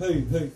Hey, hey,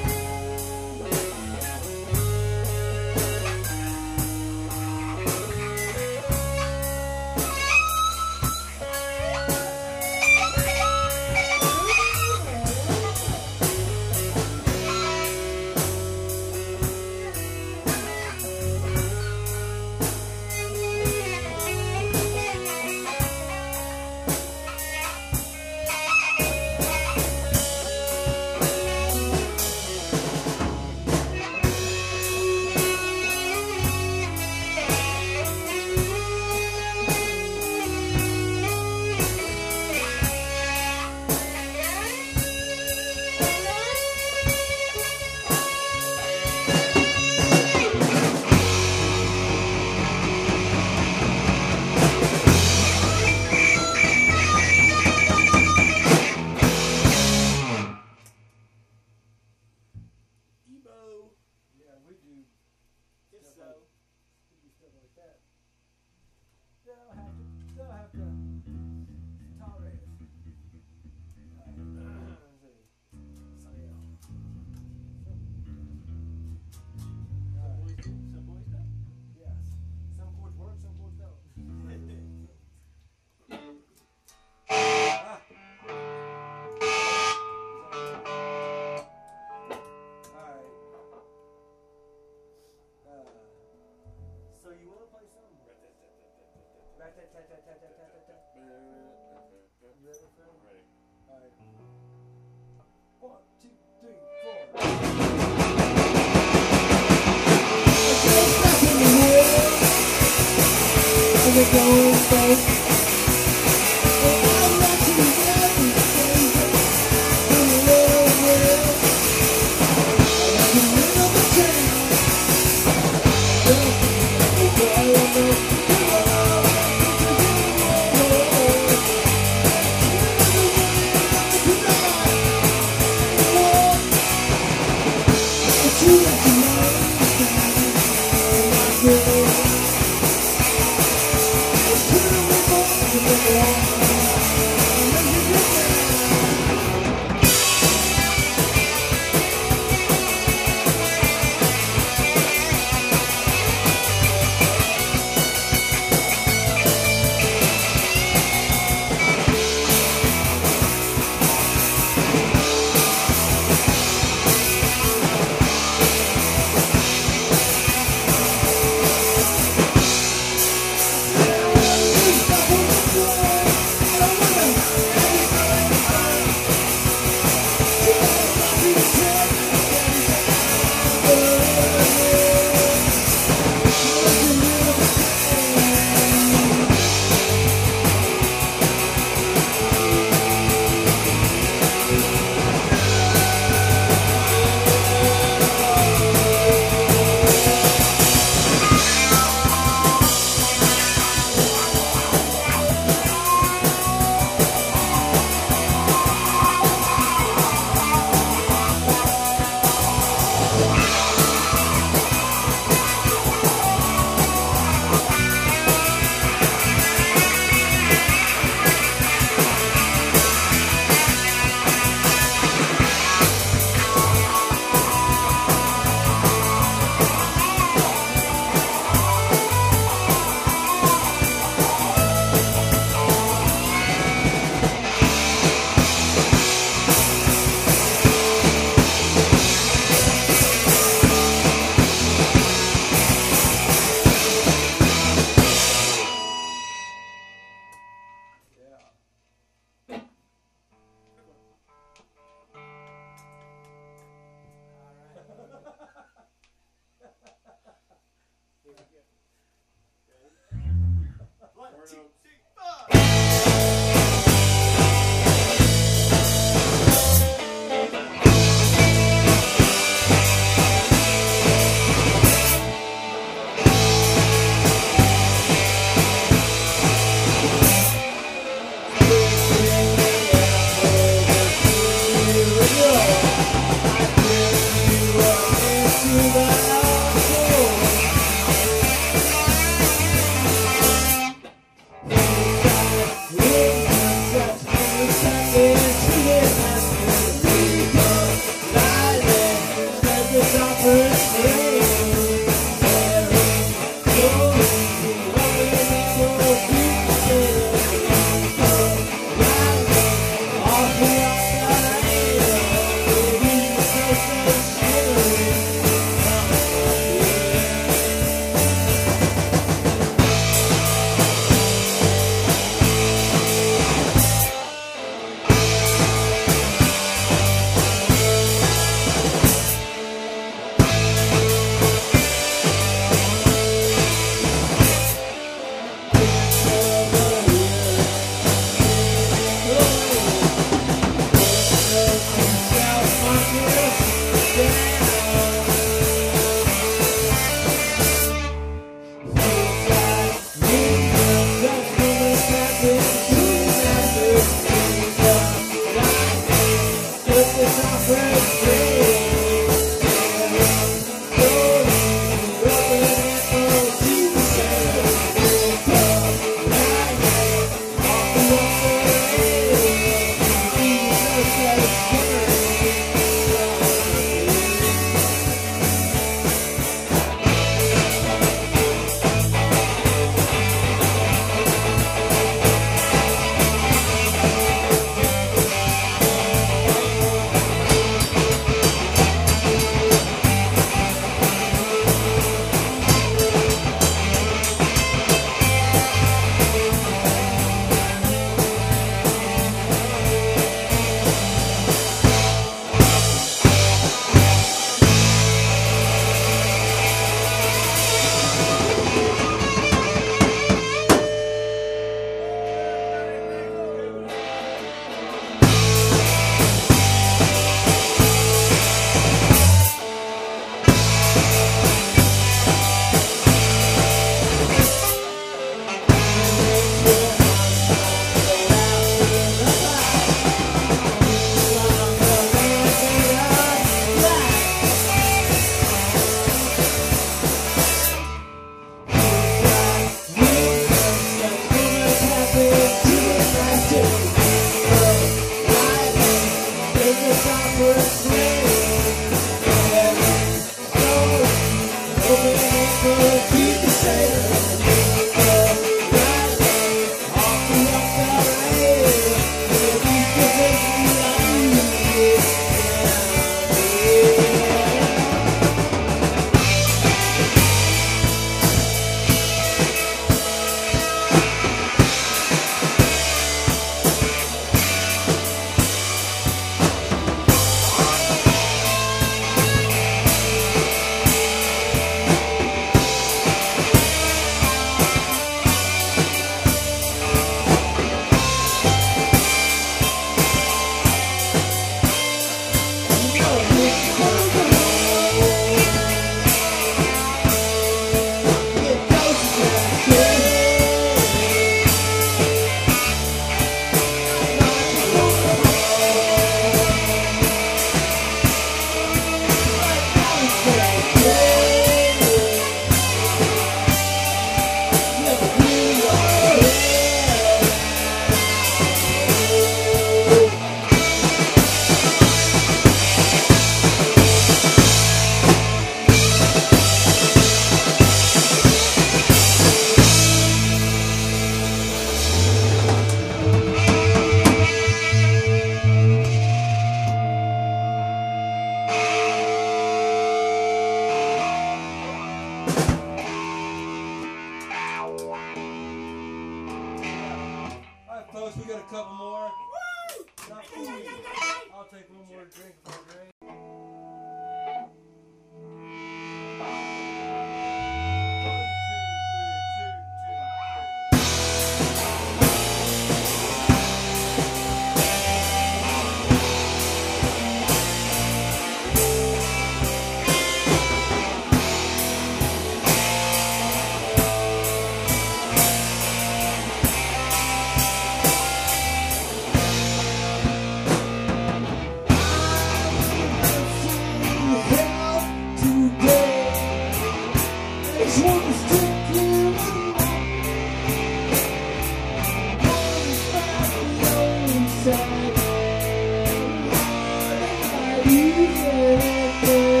Thank you.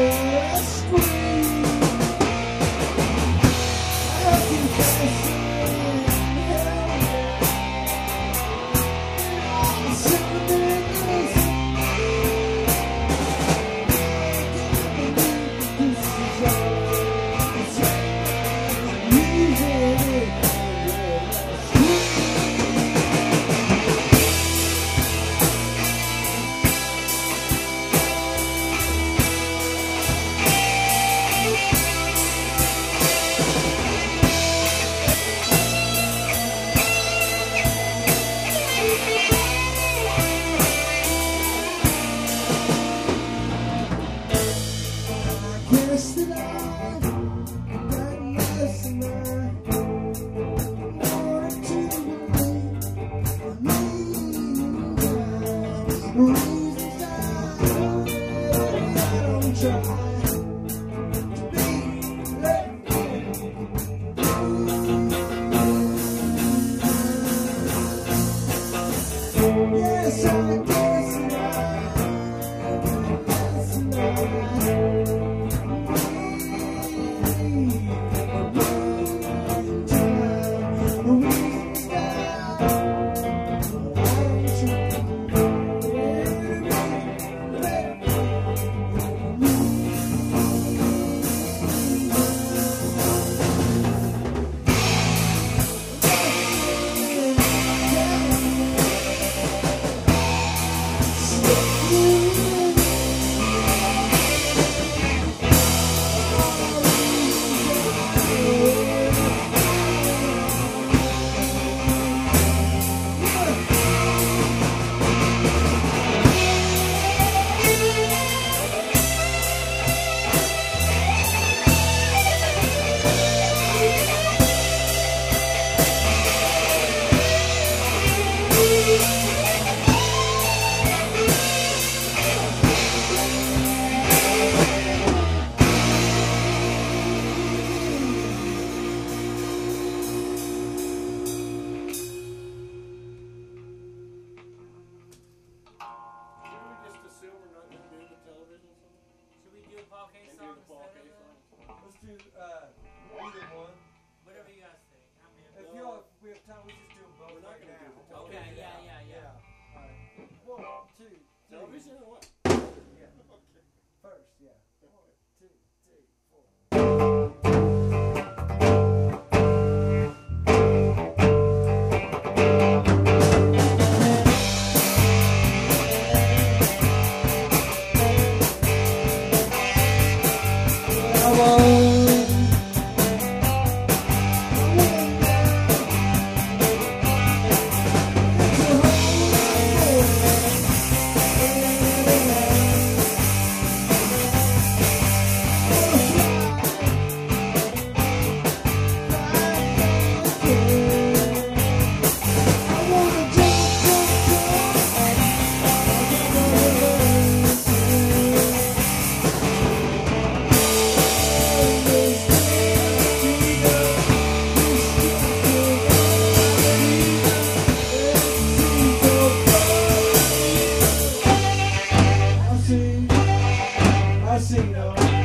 Two. Television or what? casino.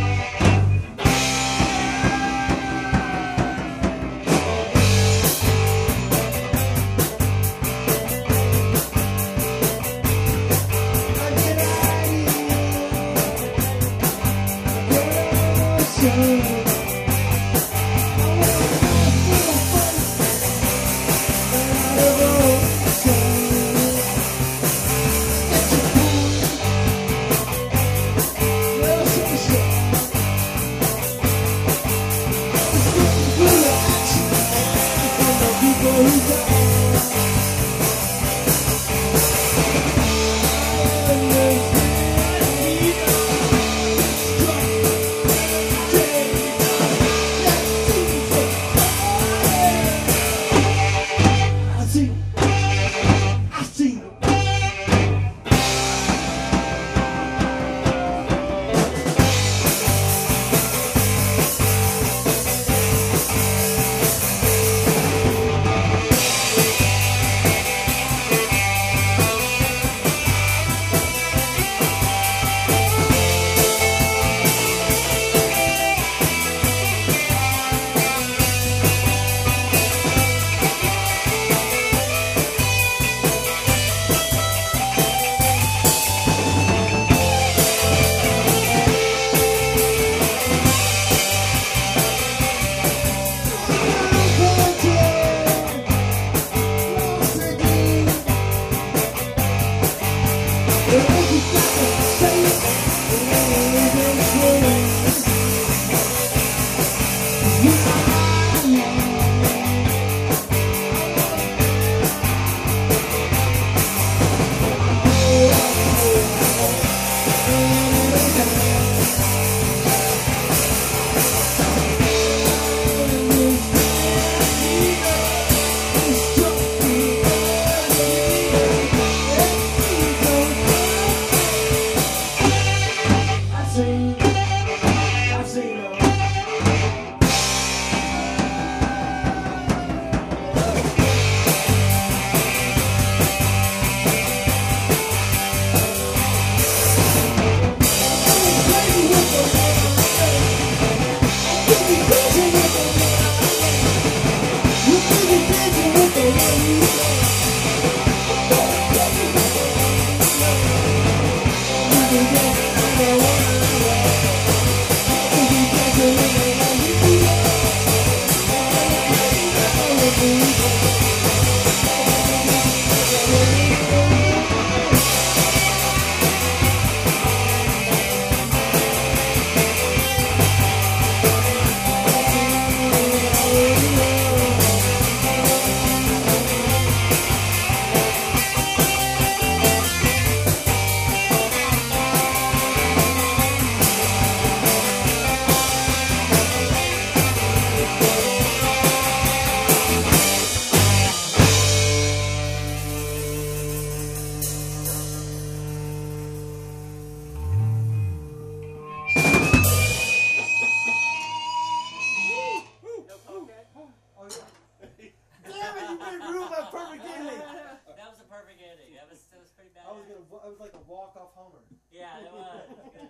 walk-off homer. Yeah, it was. Good.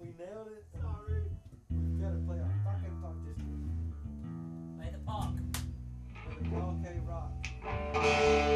we nailed it. Sorry. We gotta play our fucking punk this game. Play the punk. Play the K Rock.